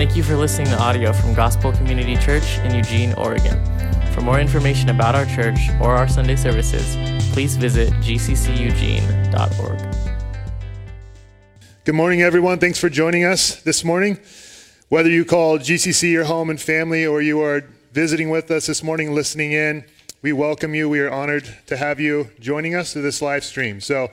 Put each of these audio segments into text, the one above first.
Thank you for listening to audio from Gospel Community Church in Eugene, Oregon. For more information about our church or our Sunday services, please visit gcceugene.org. Good morning, everyone. Thanks for joining us this morning. Whether you call GCC your home and family or you are visiting with us this morning, listening in, we welcome you. We are honored to have you joining us through this live stream. So,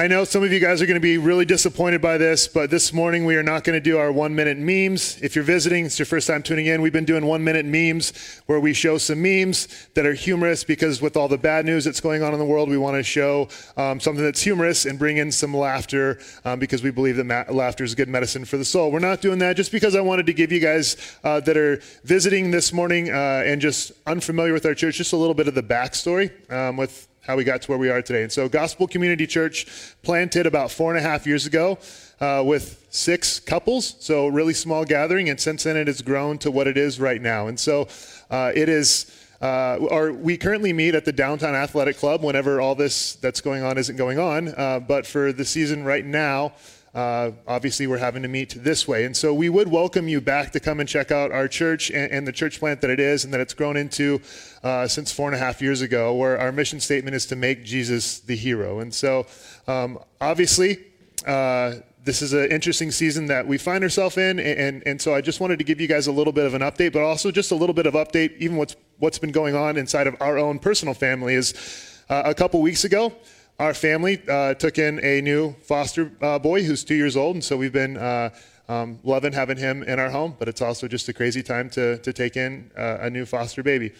I know some of you guys are going to be really disappointed by this, but this morning we are not going to do our one minute memes. If you're visiting, it's your first time tuning in, we've been doing one minute memes where we show some memes that are humorous because with all the bad news that's going on in the world, we want to show um, something that's humorous and bring in some laughter um, because we believe that ma- laughter is good medicine for the soul. We're not doing that just because I wanted to give you guys uh, that are visiting this morning uh, and just unfamiliar with our church just a little bit of the backstory um, with how we got to where we are today. And so, Gospel Community Church planted about four and a half years ago uh, with six couples, so really small gathering. And since then, it has grown to what it is right now. And so, uh, it is. Uh, or we currently meet at the downtown athletic club whenever all this that's going on isn't going on. Uh, but for the season right now, uh, obviously, we're having to meet this way. And so we would welcome you back to come and check out our church and, and the church plant that it is and that it's grown into uh, since four and a half years ago, where our mission statement is to make Jesus the hero. And so, um, obviously, uh, this is an interesting season that we find ourselves in, and, and, and, so I just wanted to give you guys a little bit of an update, but also just a little bit of update, even what's what's been going on inside of our own personal family. Is uh, a couple weeks ago, our family uh, took in a new foster uh, boy who's two years old, and so we've been uh, um, loving having him in our home. But it's also just a crazy time to to take in uh, a new foster baby.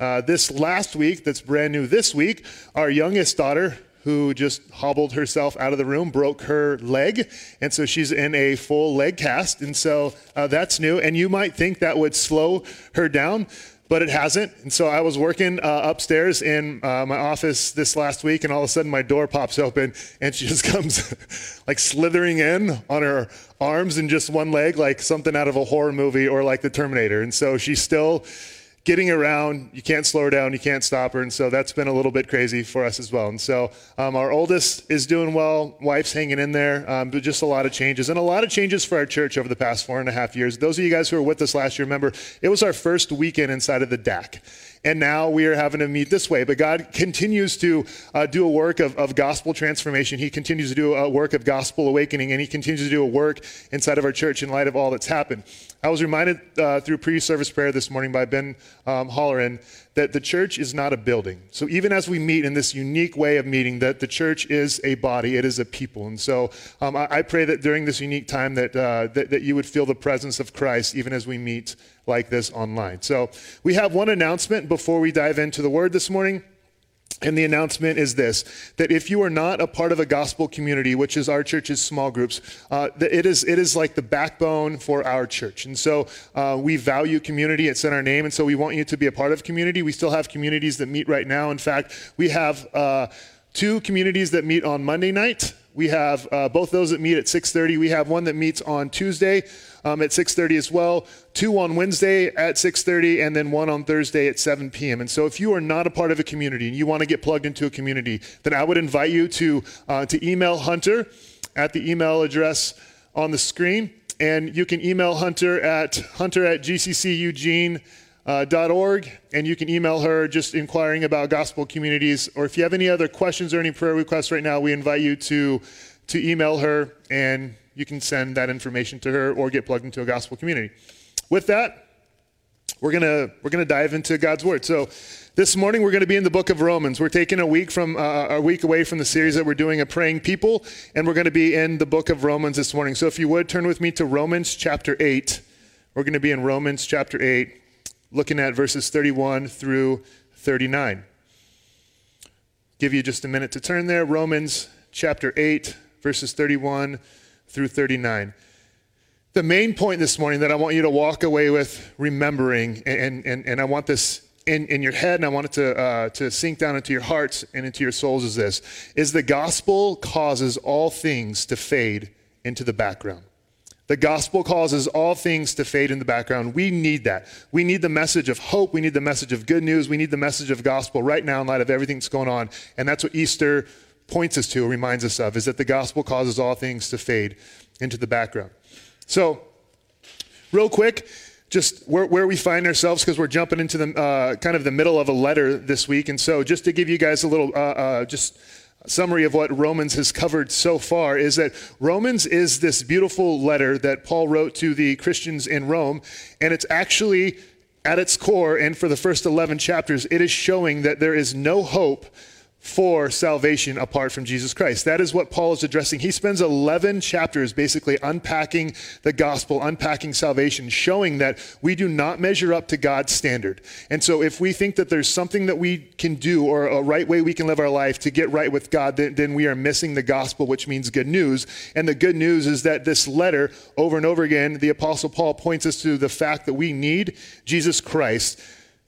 Uh, this last week, that's brand new this week, our youngest daughter, who just hobbled herself out of the room, broke her leg. And so she's in a full leg cast. And so uh, that's new. And you might think that would slow her down but it hasn't. And so I was working uh, upstairs in uh, my office this last week, and all of a sudden my door pops open, and she just comes like slithering in on her arms and just one leg, like something out of a horror movie or like the Terminator. And so she's still getting around. You can't slow her down. You can't stop her. And so that's been a little bit crazy for us as well. And so um, our oldest is doing well. Wife's hanging in there. Um, but just a lot of changes and a lot of changes for our church over the past four and a half years. Those of you guys who were with us last year, remember it was our first weekend inside of the DAC and now we are having to meet this way. But God continues to uh, do a work of, of gospel transformation. He continues to do a work of gospel awakening, and He continues to do a work inside of our church in light of all that's happened. I was reminded uh, through pre service prayer this morning by Ben um, that the church is not a building. So even as we meet in this unique way of meeting, that the church is a body, it is a people. And so um, I, I, pray that during this unique time that, uh, that, that you would feel the presence of Christ even as we meet like this online. So we have one announcement before we dive into the word this morning. And the announcement is this that if you are not a part of a gospel community, which is our church's small groups, uh, it, is, it is like the backbone for our church. And so uh, we value community, it's in our name. And so we want you to be a part of community. We still have communities that meet right now. In fact, we have uh, two communities that meet on Monday night. We have uh, both those that meet at 6:30. We have one that meets on Tuesday um, at 6:30 as well. Two on Wednesday at 6:30, and then one on Thursday at 7 p.m. And so, if you are not a part of a community and you want to get plugged into a community, then I would invite you to uh, to email Hunter at the email address on the screen, and you can email Hunter at hunter at gcceugene.org, uh, and you can email her just inquiring about gospel communities. Or if you have any other questions or any prayer requests right now, we invite you to to email her and you can send that information to her or get plugged into a gospel community. With that, we're gonna we're gonna dive into God's word. So this morning we're going to be in the book of Romans. We're taking a week from uh, a week away from the series that we're doing a praying people, and we're going to be in the book of Romans this morning. So if you would turn with me to Romans chapter eight. We're going to be in Romans chapter eight, looking at verses 31 through 39. Give you just a minute to turn there. Romans chapter 8, verses 31 through 39. The main point this morning that I want you to walk away with remembering, and, and, and I want this in, in your head and I want it to, uh, to sink down into your hearts and into your souls is this, is the gospel causes all things to fade into the background. The gospel causes all things to fade in the background. We need that. We need the message of hope. We need the message of good news. We need the message of gospel right now in light of everything that's going on. And that's what Easter points us to, reminds us of, is that the gospel causes all things to fade into the background. So, Real quick, just where, where we find ourselves because we're jumping into the uh, kind of the middle of a letter this week. And so, just to give you guys a little, uh, uh, just summary of what Romans has covered so far is that Romans is this beautiful letter that Paul wrote to the Christians in Rome, and it's actually at its core, and for the first 11 chapters, it is showing that there is no hope for salvation apart from Jesus Christ. That is what Paul is addressing. He spends 11 chapters basically unpacking the gospel, unpacking salvation, showing that we do not measure up to God's standard. And so if we think that there's something that we can do or a right way we can live our life to get right with God, then, then we are missing the gospel, which means good news. And the good news is that this letter, over and over again, the Apostle Paul points us to the fact that we need Jesus Christ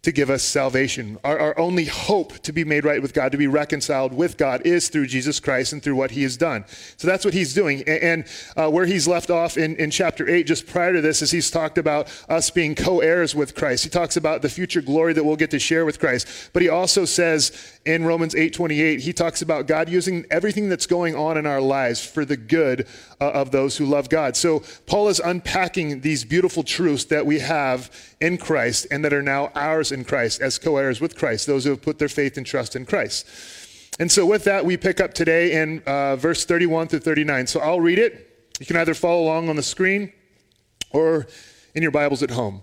to give us salvation. Our, our, only hope to be made right with God, to be reconciled with God, is through Jesus Christ and through what he has done. So that's what he's doing. And, and uh, where he's left off in, in chapter 8, just prior to this, is he's talked about us being co heirs with Christ. He talks about the future glory that we'll get to share with Christ. But he also says in Romans 8:28, he talks about God using everything that's going on in our lives for the good uh, of those who love God. So Paul is unpacking these beautiful truths that we have in Christ and that are now ours in Christ as co-heirs with Christ, those who have put their faith and trust in Christ. And so with that, we pick up today in uh, verse 31 through 39. So I'll read it. You can either follow along on the screen or in your Bibles at home.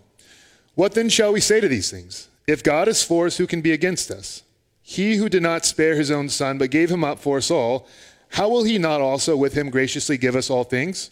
What then shall we say to these things? If God is for us, who can be against us? He who did not spare his own son, but gave him up for us all, how will he not also with him graciously give us all things?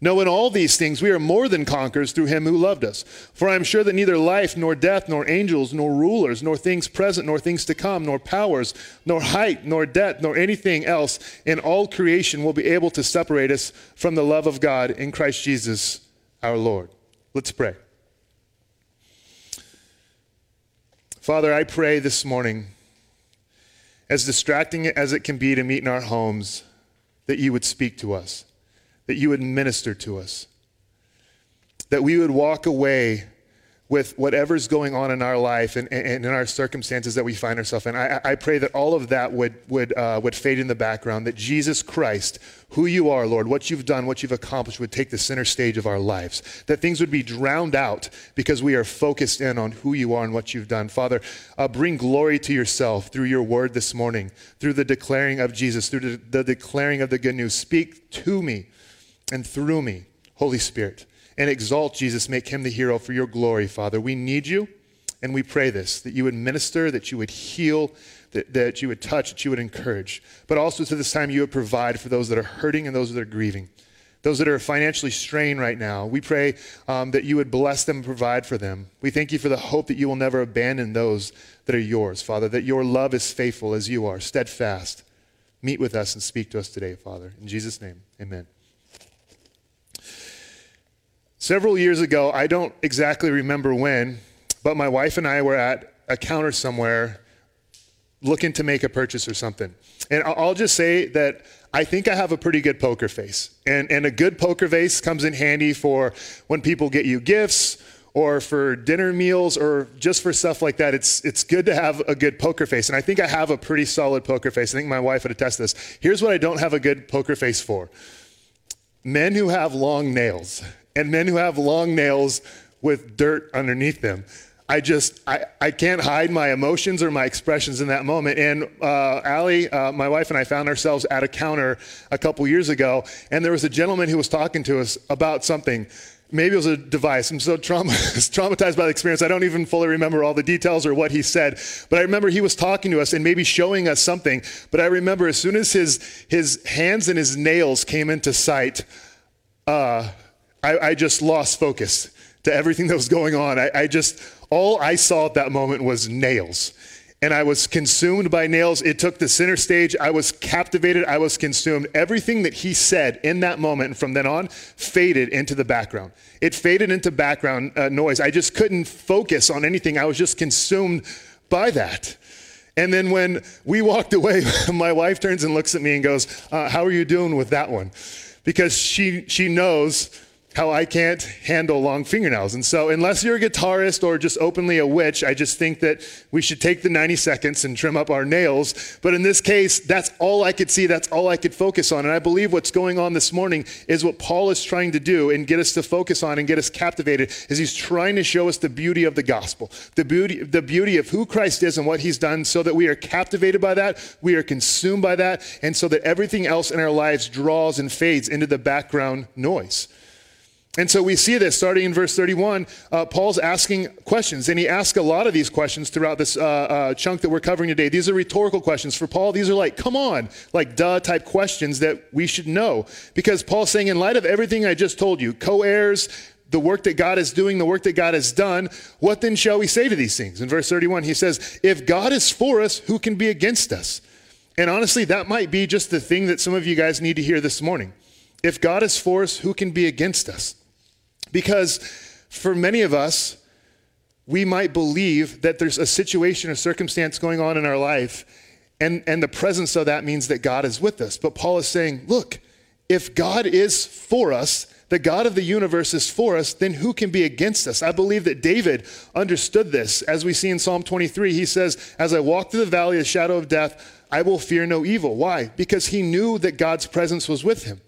No, in all these things we are more than conquerors through him who loved us. For I am sure that neither life, nor death, nor angels, nor rulers, nor things present, nor things to come, nor powers, nor height, nor depth, nor anything else in all creation will be able to separate us from the love of God in Christ Jesus our Lord. Let's pray. Father, I pray this morning as distracting as it can be to meet in our homes, that you would speak to us, that you would minister to us, that we would walk away with whatever's going on in our life and, and in our circumstances that we find ourselves in. I, I pray that all of that would, would, uh, would fade in the background, that Jesus Christ, who you are, Lord, what you've done, what you've accomplished, would take the center stage of our lives, that things would be drowned out because we are focused in on who you are and what you've done. Father, uh, bring glory to yourself through your word this morning, through the declaring of Jesus, through the, the declaring of the good news. Speak to me and through me, Holy Spirit and exalt Jesus, make him the hero for your glory, Father. We need you, and we pray this that you would minister, that you would heal, that, that you would touch, that you would encourage. But also to this time, you would provide for those that are hurting and those that are grieving. Those that are financially strained right now, we pray um, that you would bless them and provide for them. We thank you for the hope that you will never abandon those that are yours, Father, that your love is faithful as you are, steadfast. Meet with us and speak to us today, Father. In Jesus' name, amen. Several years ago, I don't exactly remember when, but my wife and I were at a counter somewhere looking to make a purchase or something. And I'll just say that I think I have a pretty good poker face. And, and a good poker face comes in handy for when people get you gifts or for dinner meals or just for stuff like that. It's, it's good to have a good poker face. And I think I have a pretty solid poker face. I think my wife would attest to this. Here's what I don't have a good poker face for men who have long nails and men who have long nails with dirt underneath them. I just, I, I can't hide my emotions or my expressions in that moment. And uh, Allie, uh, my wife, and I found ourselves at a counter a couple years ago, and there was a gentleman who was talking to us about something. Maybe it was a device. I'm so trauma- traumatized by the experience, I don't even fully remember all the details or what he said. But I remember he was talking to us and maybe showing us something. But I remember as soon as his, his hands and his nails came into sight, uh, I, I just lost focus to everything that was going on. I, I, just, all I saw at that moment was nails. and I was consumed by nails. It took the center stage. I was captivated. I was consumed. Everything that he said in that moment and from then on faded into the background. It faded into background uh, noise. I just couldn't focus on anything. I was just consumed by that. And then when we walked away, my wife turns and looks at me and goes, uh, How are you doing with that one? Because she, she knows how I can't handle long fingernails. And so, unless you're a guitarist or just openly a witch, I just think that we should take the 90 seconds and trim up our nails. But in this case, that's all I could see, that's all I could focus on. And I believe what's going on this morning is what Paul is trying to do and get us to focus on and get us captivated is he's trying to show us the beauty of the gospel, the beauty, the beauty of who Christ is and what he's done so that we are captivated by that, we are consumed by that, and so that everything else in our lives draws and fades into the background noise. And so we see this starting in verse 31. Uh, Paul's asking questions, and he asks a lot of these questions throughout this uh, uh, chunk that we're covering today. These are rhetorical questions. For Paul, these are like, come on, like duh type questions that we should know. Because Paul's saying, in light of everything I just told you, co heirs, the work that God is doing, the work that God has done, what then shall we say to these things? In verse 31, he says, If God is for us, who can be against us? And honestly, that might be just the thing that some of you guys need to hear this morning. If God is for us, who can be against us? Because for many of us, we might believe that there's a situation or circumstance going on in our life, and, and the presence of that means that God is with us. But Paul is saying, look, if God is for us, the God of the universe is for us, then who can be against us? I believe that David understood this. As we see in Psalm 23, he says, As I walk through the valley of the shadow of death, I will fear no evil. Why? Because he knew that God's presence was with him.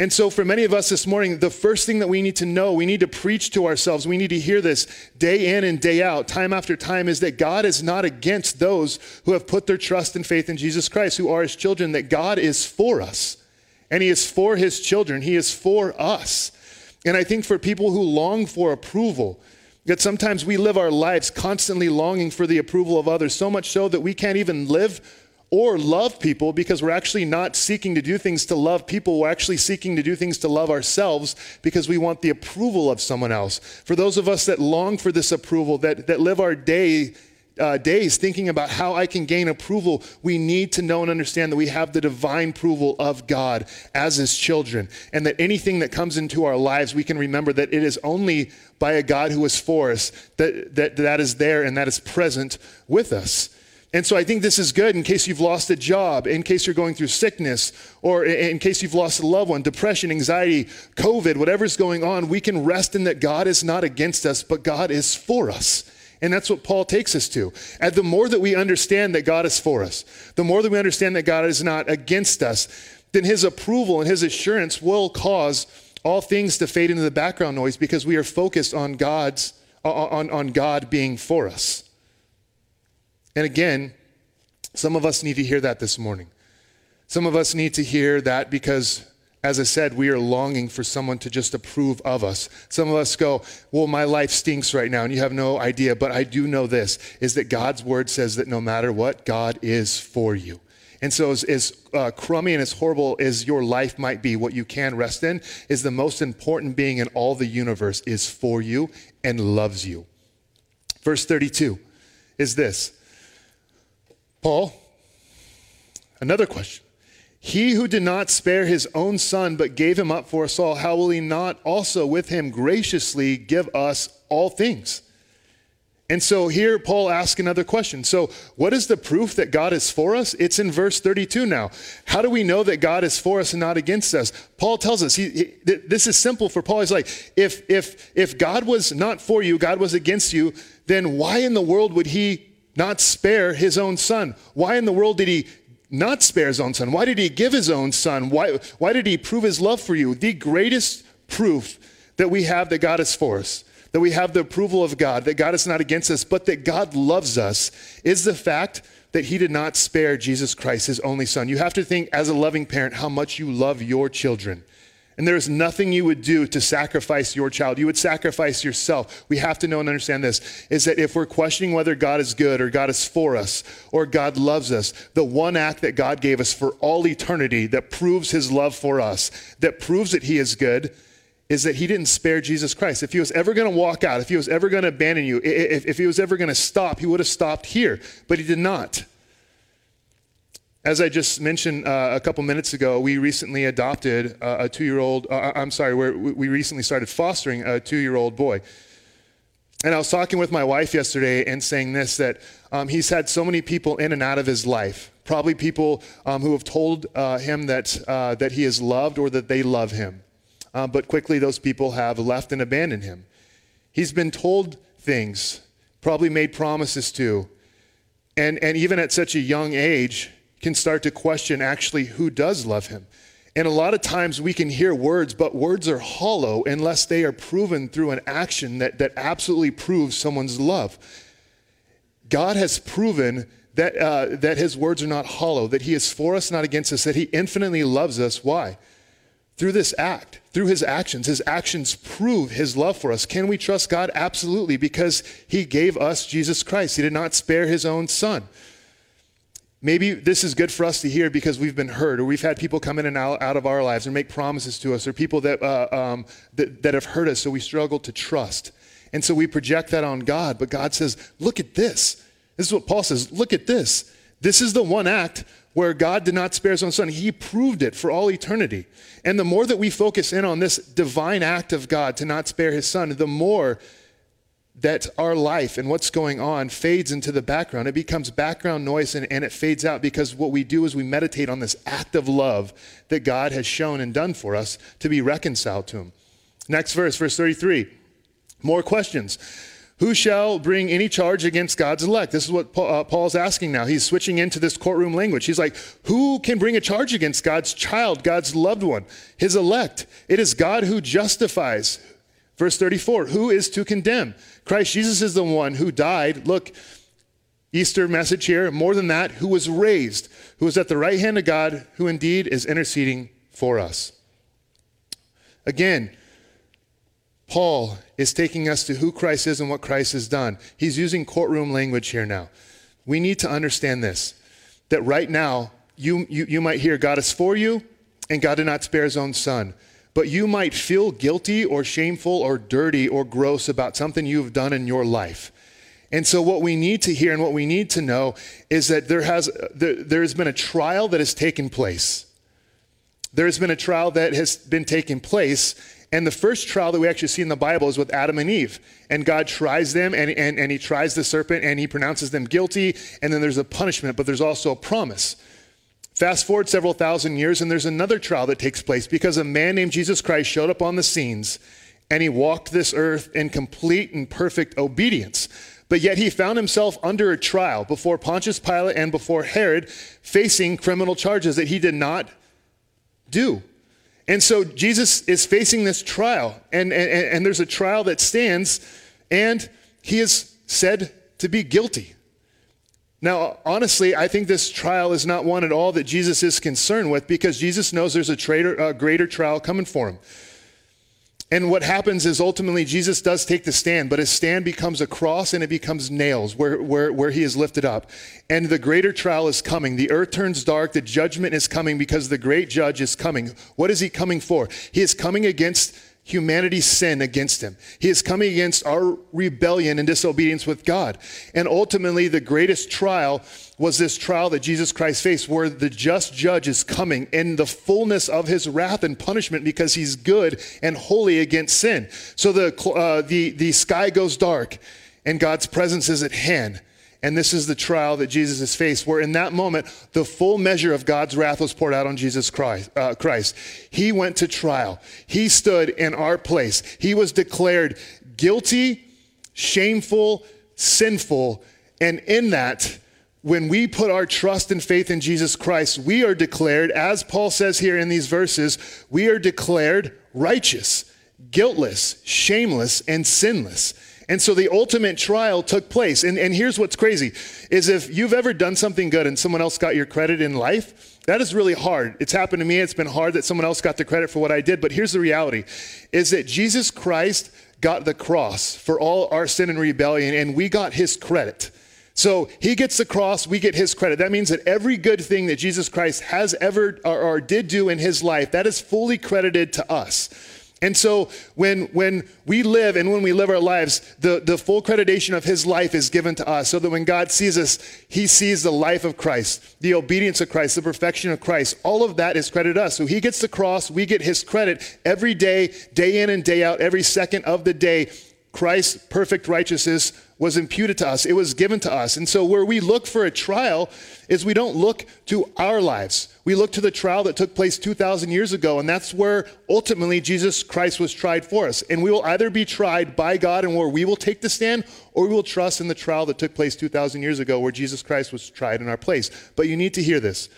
And so, for many of us this morning, the first thing that we need to know, we need to preach to ourselves, we need to hear this day in and day out, time after time, is that God is not against those who have put their trust and faith in Jesus Christ, who are his children, that God is for us. And he is for his children, he is for us. And I think for people who long for approval, that sometimes we live our lives constantly longing for the approval of others, so much so that we can't even live or love people because we're actually not seeking to do things to love people. We're actually seeking to do things to love ourselves because we want the approval of someone else. For those of us that long for this approval, that, that live our day, uh, days thinking about how I can gain approval, we need to know and understand that we have the divine approval of God as His children. And that anything that comes into our lives, we can remember that it is only by a God who is for us that that, that is there and that is present with us. And so I think this is good in case you've lost a job, in case you're going through sickness, or in case you've lost a loved one, depression, anxiety, COVID, whatever's going on, we can rest in that God is not against us, but God is for us. And that's what Paul takes us to. And the more that we understand that God is for us, the more that we understand that God is not against us, then his approval and his assurance will cause all things to fade into the background noise because we are focused on God's on, on God being for us. And again, some of us need to hear that this morning. Some of us need to hear that because, as I said, we are longing for someone to just approve of us. Some of us go, Well, my life stinks right now, and you have no idea. But I do know this is that God's word says that no matter what, God is for you. And so, as, as uh, crummy and as horrible as your life might be, what you can rest in is the most important being in all the universe is for you and loves you. Verse 32 is this Paul, another question. He who did not spare his own son, but gave him up for us all, how will he not also with him graciously give us all things? And so here Paul asks another question. So, what is the proof that God is for us? It's in verse 32 now. How do we know that God is for us and not against us? Paul tells us, he, he, this is simple for Paul. He's like, if, if, if God was not for you, God was against you, then why in the world would he not spare his own son? Why in the world did he not spare his own son? Why did he give his own son? Why, why did he prove his love for you? The greatest proof that we have that God is for us, that we have the approval of God, that God is not against us, but that God loves us, is the fact that he did not spare Jesus Christ, his only son. You have to think, as a loving parent, how much you love your children. And there is nothing you would do to sacrifice your child. You would sacrifice yourself. We have to know and understand this is that if we're questioning whether God is good or God is for us or God loves us, the one act that God gave us for all eternity that proves his love for us, that proves that he is good, is that he didn't spare Jesus Christ. If he was ever going to walk out, if he was ever going to abandon you, if, if he was ever going to stop, he would have stopped here, but he did not. As I just mentioned uh, a couple minutes ago, we recently adopted uh, a two year old, uh, I'm sorry, we recently started fostering a two year old boy. And I was talking with my wife yesterday and saying this that um, he's had so many people in and out of his life, probably people um, who have told uh, him that, uh, that he is loved or that they love him. Uh, but quickly, those people have left and abandoned him. He's been told things, probably made promises to, and, and even at such a young age, can start to question actually who does love him. And a lot of times we can hear words, but words are hollow unless they are proven through an action that, that absolutely proves someone's love. God has proven that, uh, that his words are not hollow, that he is for us, not against us, that he infinitely loves us. Why? Through this act, through his actions. His actions prove his love for us. Can we trust God? Absolutely, because he gave us Jesus Christ. He did not spare his own son. Maybe this is good for us to hear because we've been hurt, or we've had people come in and out, out of our lives and make promises to us, or people that, uh, um, that, that have hurt us, so we struggle to trust. And so we project that on God. But God says, Look at this. This is what Paul says. Look at this. This is the one act where God did not spare his own son. He proved it for all eternity. And the more that we focus in on this divine act of God to not spare his son, the more that our life and what's going on fades into the background. It becomes background noise and, and, it fades out because what we do is we meditate on this act of love that God has shown and done for us to be reconciled to Him. Next verse, verse 33. More questions. Who shall bring any charge against God's elect? This is what uh, Paul's asking now. He's switching into this courtroom language. He's like, Who can bring a charge against God's child, God's loved one, his elect? It is God who justifies. Verse 34 Who is to condemn? Christ Jesus is the one who died. Look, Easter message here. More than that, who was raised, who is at the right hand of God, who indeed is interceding for us. Again, Paul is taking us to who Christ is and what Christ has done. He's using courtroom language here now. We need to understand this that right now, you, you, you might hear God is for you, and God did not spare his own son but you might feel guilty or shameful or dirty or gross about something you've done in your life. And so, what we need to hear and what we need to know is that there has, there, there has been a trial that has taken place. There has been a trial that has been taking place. And the first trial that we actually see in the Bible is with Adam and Eve. And God tries them, and, and, and he tries the serpent, and he pronounces them guilty. And then there's a punishment, but there's also a promise. Fast forward several thousand years, and there's another trial that takes place because a man named Jesus Christ showed up on the scenes and he walked this earth in complete and perfect obedience. But yet he found himself under a trial before Pontius Pilate and before Herod, facing criminal charges that he did not do. And so Jesus is facing this trial, and, and, and there's a trial that stands, and he is said to be guilty. Now, honestly, I think this trial is not one at all that Jesus is concerned with because Jesus knows there's a, traitor, a greater trial coming for him. And what happens is ultimately Jesus does take the stand, but his stand becomes a cross and it becomes nails where, where, where he is lifted up. And the greater trial is coming. The earth turns dark. The judgment is coming because the great judge is coming. What is he coming for? He is coming against humanity's sin against him. He is coming against our rebellion and disobedience with God. And ultimately, the greatest trial was this trial that Jesus Christ faced, where the just judge is coming in the fullness of his wrath and punishment because he's good and holy against sin. So the, uh, the, the sky goes dark and God's presence is at hand. And this is the trial that Jesus has faced, where in that moment, the full measure of God's wrath was poured out on Jesus Christ. Uh, Christ. He went to trial. He stood in our place. He was declared guilty, shameful, sinful. And in that, when we put our trust and faith in Jesus Christ, we are declared, as Paul says here in these verses, we are declared righteous, guiltless, shameless, and sinless. And so the ultimate trial took place. And, and here's what's crazy is if you've ever done something good and someone else got your credit in life, that is really hard. It's happened to me. It's been hard that someone else got the credit for what I did. But here's the reality is that Jesus Christ got the cross for all our sin and rebellion, and we got his credit. So he gets the cross, we get his credit. That means that every good thing that Jesus Christ has ever or, or did do in his life, that is fully credited to us. And so when, when we live and when we live our lives, the, the full creditation of his life is given to us so that when God sees us, he sees the life of Christ, the obedience of Christ, the perfection of Christ. All of that is credited us. So he gets the cross, we get his credit every day, day in and day out, every second of the day. Christ's perfect righteousness was imputed to us, it was given to us. And so, where we look for a trial is we don't look to our lives. We look to the trial that took place 2,000 years ago, and that's where ultimately Jesus Christ was tried for us. And we will either be tried by God and where we will take the stand, or we will trust in the trial that took place 2,000 years ago where Jesus Christ was tried in our place. But you need to hear this.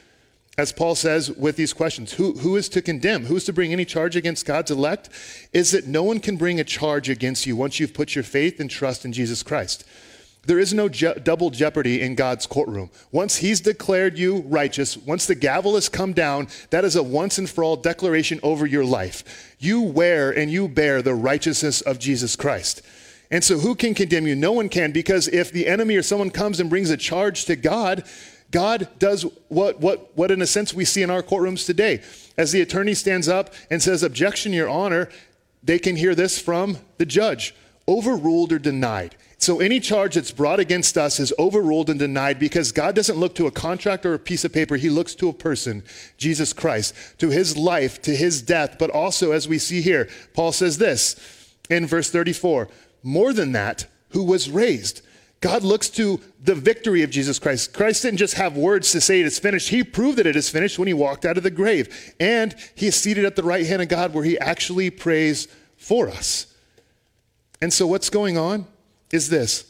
As Paul says with these questions, who, who is to condemn? Who is to bring any charge against God's elect? Is that no one can bring a charge against you once you've put your faith and trust in Jesus Christ. There is no je- double jeopardy in God's courtroom. Once He's declared you righteous, once the gavel has come down, that is a once and for all declaration over your life. You wear and you bear the righteousness of Jesus Christ. And so, who can condemn you? No one can, because if the enemy or someone comes and brings a charge to God, God does what, what, what, in a sense, we see in our courtrooms today. As the attorney stands up and says, Objection, Your Honor, they can hear this from the judge overruled or denied. So any charge that's brought against us is overruled and denied because God doesn't look to a contract or a piece of paper. He looks to a person, Jesus Christ, to his life, to his death. But also, as we see here, Paul says this in verse 34 more than that, who was raised God looks to the victory of Jesus Christ. Christ didn't just have words to say it is finished. He proved that it is finished when he walked out of the grave. And he is seated at the right hand of God where he actually prays for us. And so what's going on is this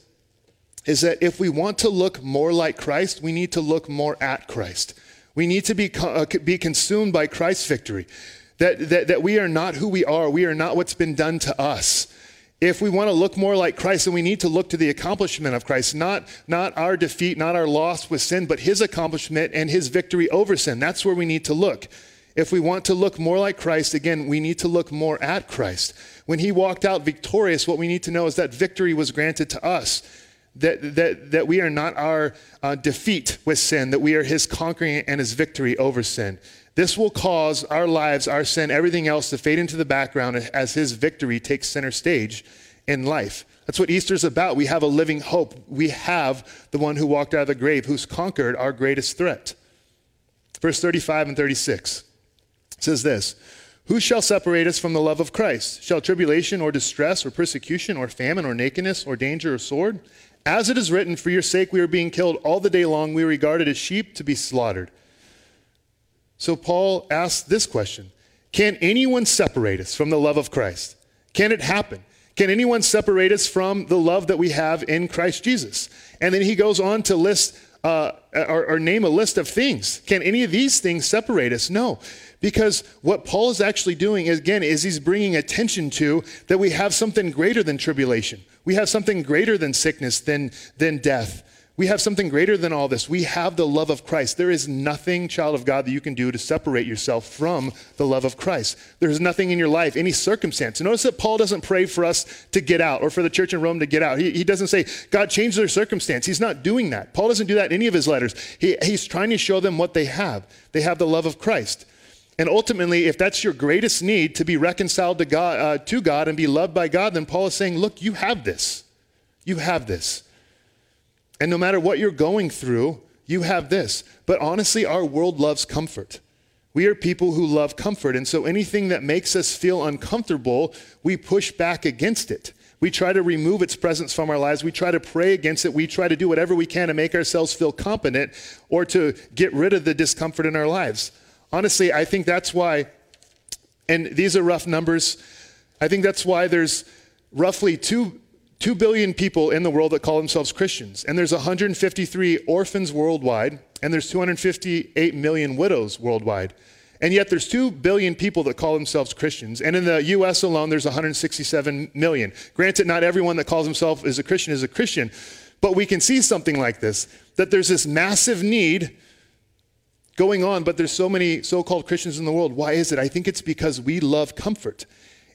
is that if we want to look more like Christ, we need to look more at Christ. We need to be, uh, be consumed by Christ's victory. That, that, that we are not who we are. We are not what's been done to us if we want to look more like Christ, then we need to look to the accomplishment of Christ, not, not our defeat, not our loss with sin, but his accomplishment and his victory over sin. That's where we need to look. If we want to look more like Christ, again, we need to look more at Christ. When he walked out victorious, what we need to know is that victory was granted to us. That, that, that we are not our uh, defeat with sin, that we are his conquering and his victory over sin. This will cause our lives, our sin, everything else to fade into the background as his victory takes center stage in life. That's what Easter's about. We have a living hope. We have the one who walked out of the grave, who's conquered our greatest threat. Verse 35 and 36 says this Who shall separate us from the love of Christ? Shall tribulation or distress or persecution or famine or nakedness or danger or sword? As it is written, For your sake we are being killed all the day long. We are regarded as sheep to be slaughtered. So Paul asks this question Can anyone separate us from the love of Christ? Can it happen? Can anyone separate us from the love that we have in Christ Jesus? And then he goes on to list uh, or, or name a list of things. Can any of these things separate us? No. Because what Paul is actually doing, again, is he's bringing attention to that we have something greater than tribulation. We have something greater than sickness, than, than death. We have something greater than all this. We have the love of Christ. There is nothing, child of God, that you can do to separate yourself from the love of Christ. There's nothing in your life, any circumstance. Notice that Paul doesn't pray for us to get out or for the church in Rome to get out. He, he doesn't say, God, change their circumstance. He's not doing that. Paul doesn't do that in any of his letters. He, he's trying to show them what they have. They have the love of Christ. And ultimately, if that's your greatest need to be reconciled to God, uh, to God and be loved by God, then Paul is saying, look, you have this. You have this. And no matter what you're going through, you have this. But honestly, our world loves comfort. We are people who love comfort. And so anything that makes us feel uncomfortable, we push back against it. We try to remove its presence from our lives. We try to pray against it. We try to do whatever we can to make ourselves feel competent or to get rid of the discomfort in our lives. Honestly, I think that's why, and these are rough numbers, I think that's why there's roughly 2 2 billion people in the world that call themselves Christians, and there's 153 orphans worldwide, and there's 258 million widows worldwide. And yet there's 2 billion people that call themselves Christians. And in the US alone, there's 167 million. Granted, not everyone that calls himself is a Christian is a Christian, but we can see something like this that there's this massive need going on, but there's so many so called Christians in the world. Why is it? I think it's because we love comfort.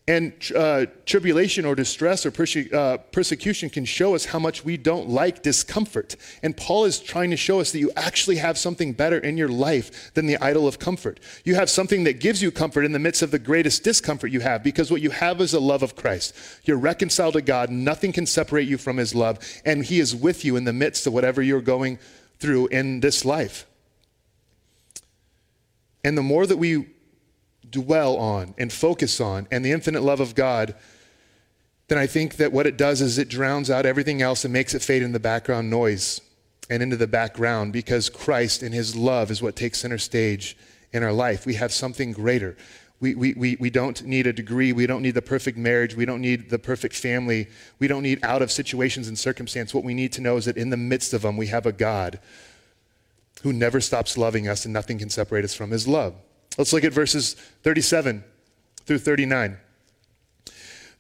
And uh, tribulation or distress or perse- uh, persecution can show us how much we don't like discomfort. And Paul is trying to show us that you actually have something better in your life than the idol of comfort. You have something that gives you comfort in the midst of the greatest discomfort you have, because what you have is a love of Christ. You're reconciled to God, nothing can separate you from his love, and he is with you in the midst of whatever you're going through in this life. And the more that we dwell on and focus on and the infinite love of God, then I think that what it does is it drowns out everything else and makes it fade in the background noise and into the background because Christ and his love is what takes center stage in our life. We have something greater. We, we, we, we don't need a degree. We don't need the perfect marriage. We don't need the perfect family. We don't need out of situations and circumstance. What we need to know is that in the midst of them, we have a God who never stops loving us and nothing can separate us from his love. Let's look at verses 37 through 39.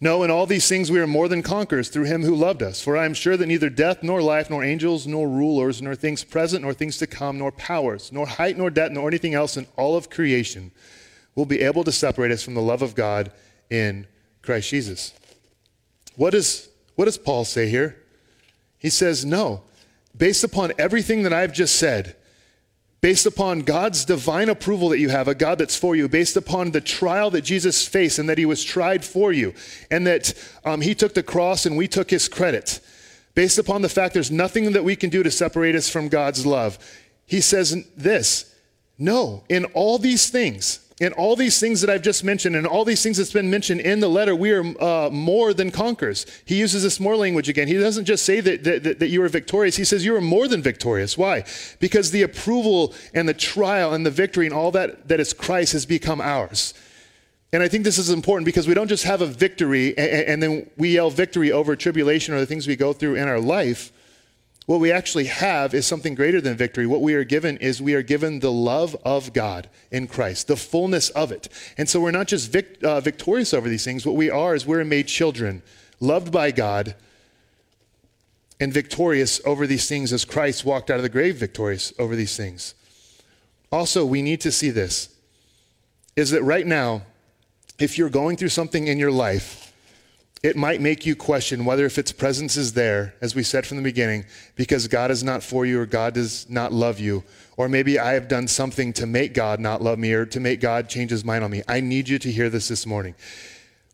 No, in all these things we are more than conquerors through him who loved us. For I am sure that neither death, nor life, nor angels, nor rulers, nor things present, nor things to come, nor powers, nor height, nor depth, nor anything else in all of creation will be able to separate us from the love of God in Christ Jesus. What, is, what does Paul say here? He says, No, based upon everything that I've just said, based upon God's divine approval that you have, a God that's for you, based upon the trial that Jesus faced and that he was tried for you, and that um, he took the cross and we took his credit, based upon the fact there's nothing that we can do to separate us from God's love, he says this No, in all these things, in all these things that I've just mentioned, and all these things that's been mentioned in the letter, we are uh, more than conquerors. He uses this more language again. He doesn't just say that, that, that you are victorious, he says you are more than victorious. Why? Because the approval and the trial and the victory and all that that is Christ has become ours. And I think this is important because we don't just have a victory and, and then we yell victory over tribulation or the things we go through in our life. What we actually have is something greater than victory. What we are given is we are given the love of God in Christ, the fullness of it. And so we're not just vic- uh, victorious over these things. What we are is we're made children, loved by God, and victorious over these things as Christ walked out of the grave victorious over these things. Also, we need to see this is that right now, if you're going through something in your life, it might make you question whether if its presence is there, as we said from the beginning, because God is not for you or God does not love you, or maybe I have done something to make God not love me or to make God change his mind on me. I need you to hear this this morning.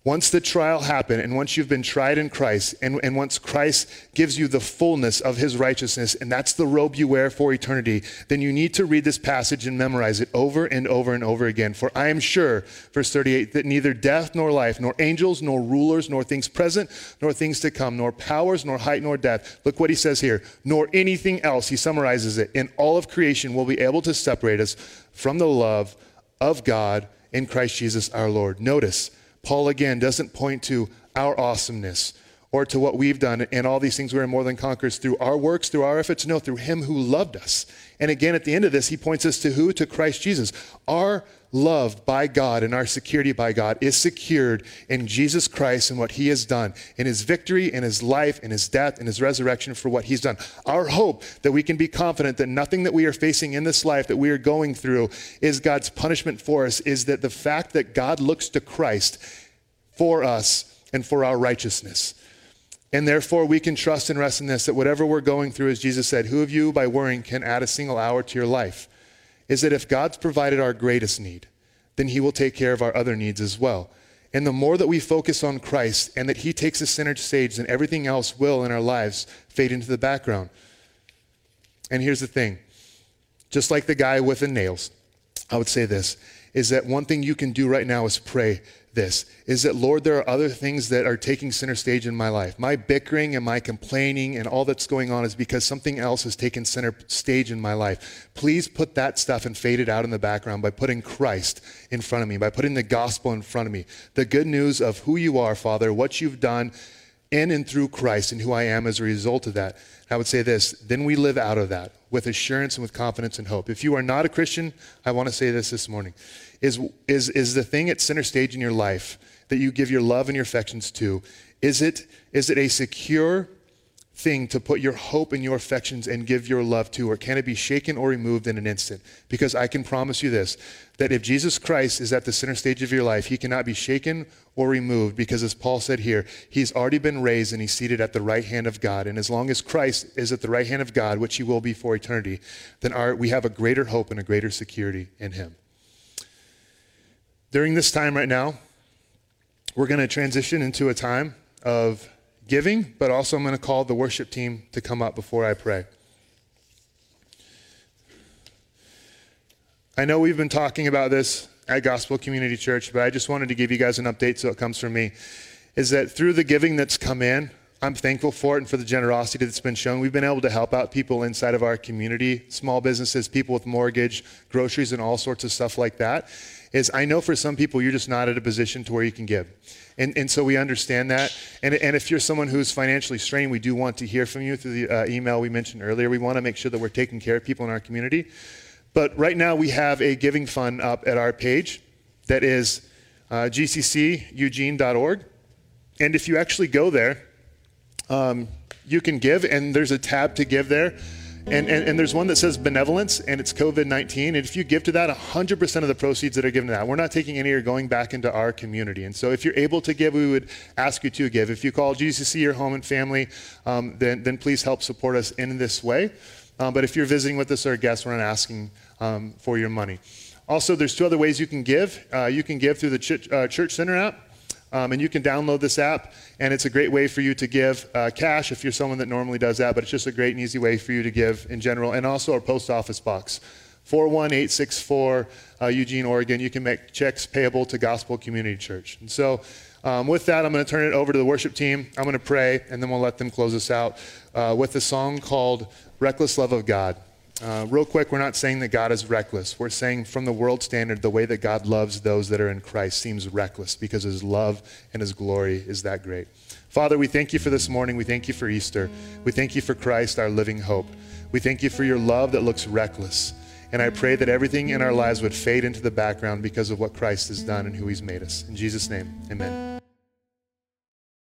Once the trial happened, and once you've been tried in Christ, and, and once Christ gives you the fullness of his righteousness, and that's the robe you wear for eternity, then you need to read this passage and memorize it over and over and over again. For I am sure, verse 38, that neither death nor life, nor angels, nor rulers, nor things present, nor things to come, nor powers, nor height, nor depth, look what he says here, nor anything else, he summarizes it, in all of creation will be able to separate us from the love of God in Christ Jesus our Lord. Notice, Paul again doesn't point to our awesomeness or to what we've done and all these things we are more than conquerors through our works, through our efforts. No, through him who loved us. And again, at the end of this, he points us to who? To Christ Jesus. Our love by God and our security by God is secured in Jesus Christ and what he has done, in his victory, in his life, in his death, in his resurrection for what he's done. Our hope that we can be confident that nothing that we are facing in this life that we are going through is God's punishment for us, is that the fact that God looks to Christ for us and for our righteousness. And therefore, we can trust and rest in this that whatever we're going through, as Jesus said, who of you by worrying can add a single hour to your life? Is that if God's provided our greatest need, then he will take care of our other needs as well. And the more that we focus on Christ and that he takes the center stage, then everything else will in our lives fade into the background. And here's the thing just like the guy with the nails, I would say this is that one thing you can do right now is pray this is that, Lord, there are other things that are taking center stage in my life. My bickering and my complaining and all that's going on is because something else has taken center stage in my life. Please put that stuff and fade it out in the background by putting Christ in front of me, by putting the gospel in front of me. The good news of who you are, Father, what you've done in and through Christ and who I am as a result of that. I would say this then we live out of that with assurance and with confidence and hope. If you are not a Christian, I want to say this this morning is, is, is the thing at center stage in your life that you give your love and your affections to, is it, is it a secure thing to put your hope and your affections and give your love to? Or can it be shaken or removed in an instant? Because I can promise you this that if Jesus Christ is at the center stage of your life, he cannot be shaken or removed because, as Paul said here, he's already been raised and he's seated at the right hand of God. And as long as Christ is at the right hand of God, which he will be for eternity, then our, we have a greater hope and a greater security in him. During this time right now, we're going to transition into a time of giving, but also I'm going to call the worship team to come up before I pray. I know we've been talking about this at Gospel Community Church, but I just wanted to give you guys an update so it comes from me. Is that through the giving that's come in, I'm thankful for it and for the generosity that's been shown. We've been able to help out people inside of our community, small businesses, people with mortgage, groceries, and all sorts of stuff like that. Is I know for some people you're just not at a position to where you can give. And, and so we understand that. And, and if you're someone who's financially strained, we do want to hear from you through the uh, email we mentioned earlier. We want to make sure that we're taking care of people in our community. But right now we have a giving fund up at our page that is uh, gcceugene.org. And if you actually go there, um, you can give, and there's a tab to give there. And, and, and, there's one that says benevolence, and it's COVID 19. And if you give to that, 100% of the proceeds that are given to that, we're not taking any are going back into our community. And so if you're able to give, we would ask you to give. If you call GCC your home and family, um, then, then please help support us in this way. Um, but if you're visiting with us or a guest, we're not asking um, for your money. Also, there's two other ways you can give. Uh, you can give through the Ch- uh, Church Center app. Um, and you can download this app, and it's a great way for you to give uh, cash if you're someone that normally does that, but it's just a great and easy way for you to give in general. And also our post office box, 41864 uh, Eugene, Oregon. You can make checks payable to Gospel Community Church. And so, um, with that, I'm going to turn it over to the worship team. I'm going to pray, and then we'll let them close us out uh, with a song called Reckless Love of God. Uh, real quick, we're not saying that God is reckless. We're saying, from the world standard, the way that God loves those that are in Christ seems reckless because his love and his glory is that great. Father, we thank you for this morning. We thank you for Easter. We thank you for Christ, our living hope. We thank you for your love that looks reckless. And I pray that everything in our lives would fade into the background because of what Christ has done and who he's made us. In Jesus' name, amen.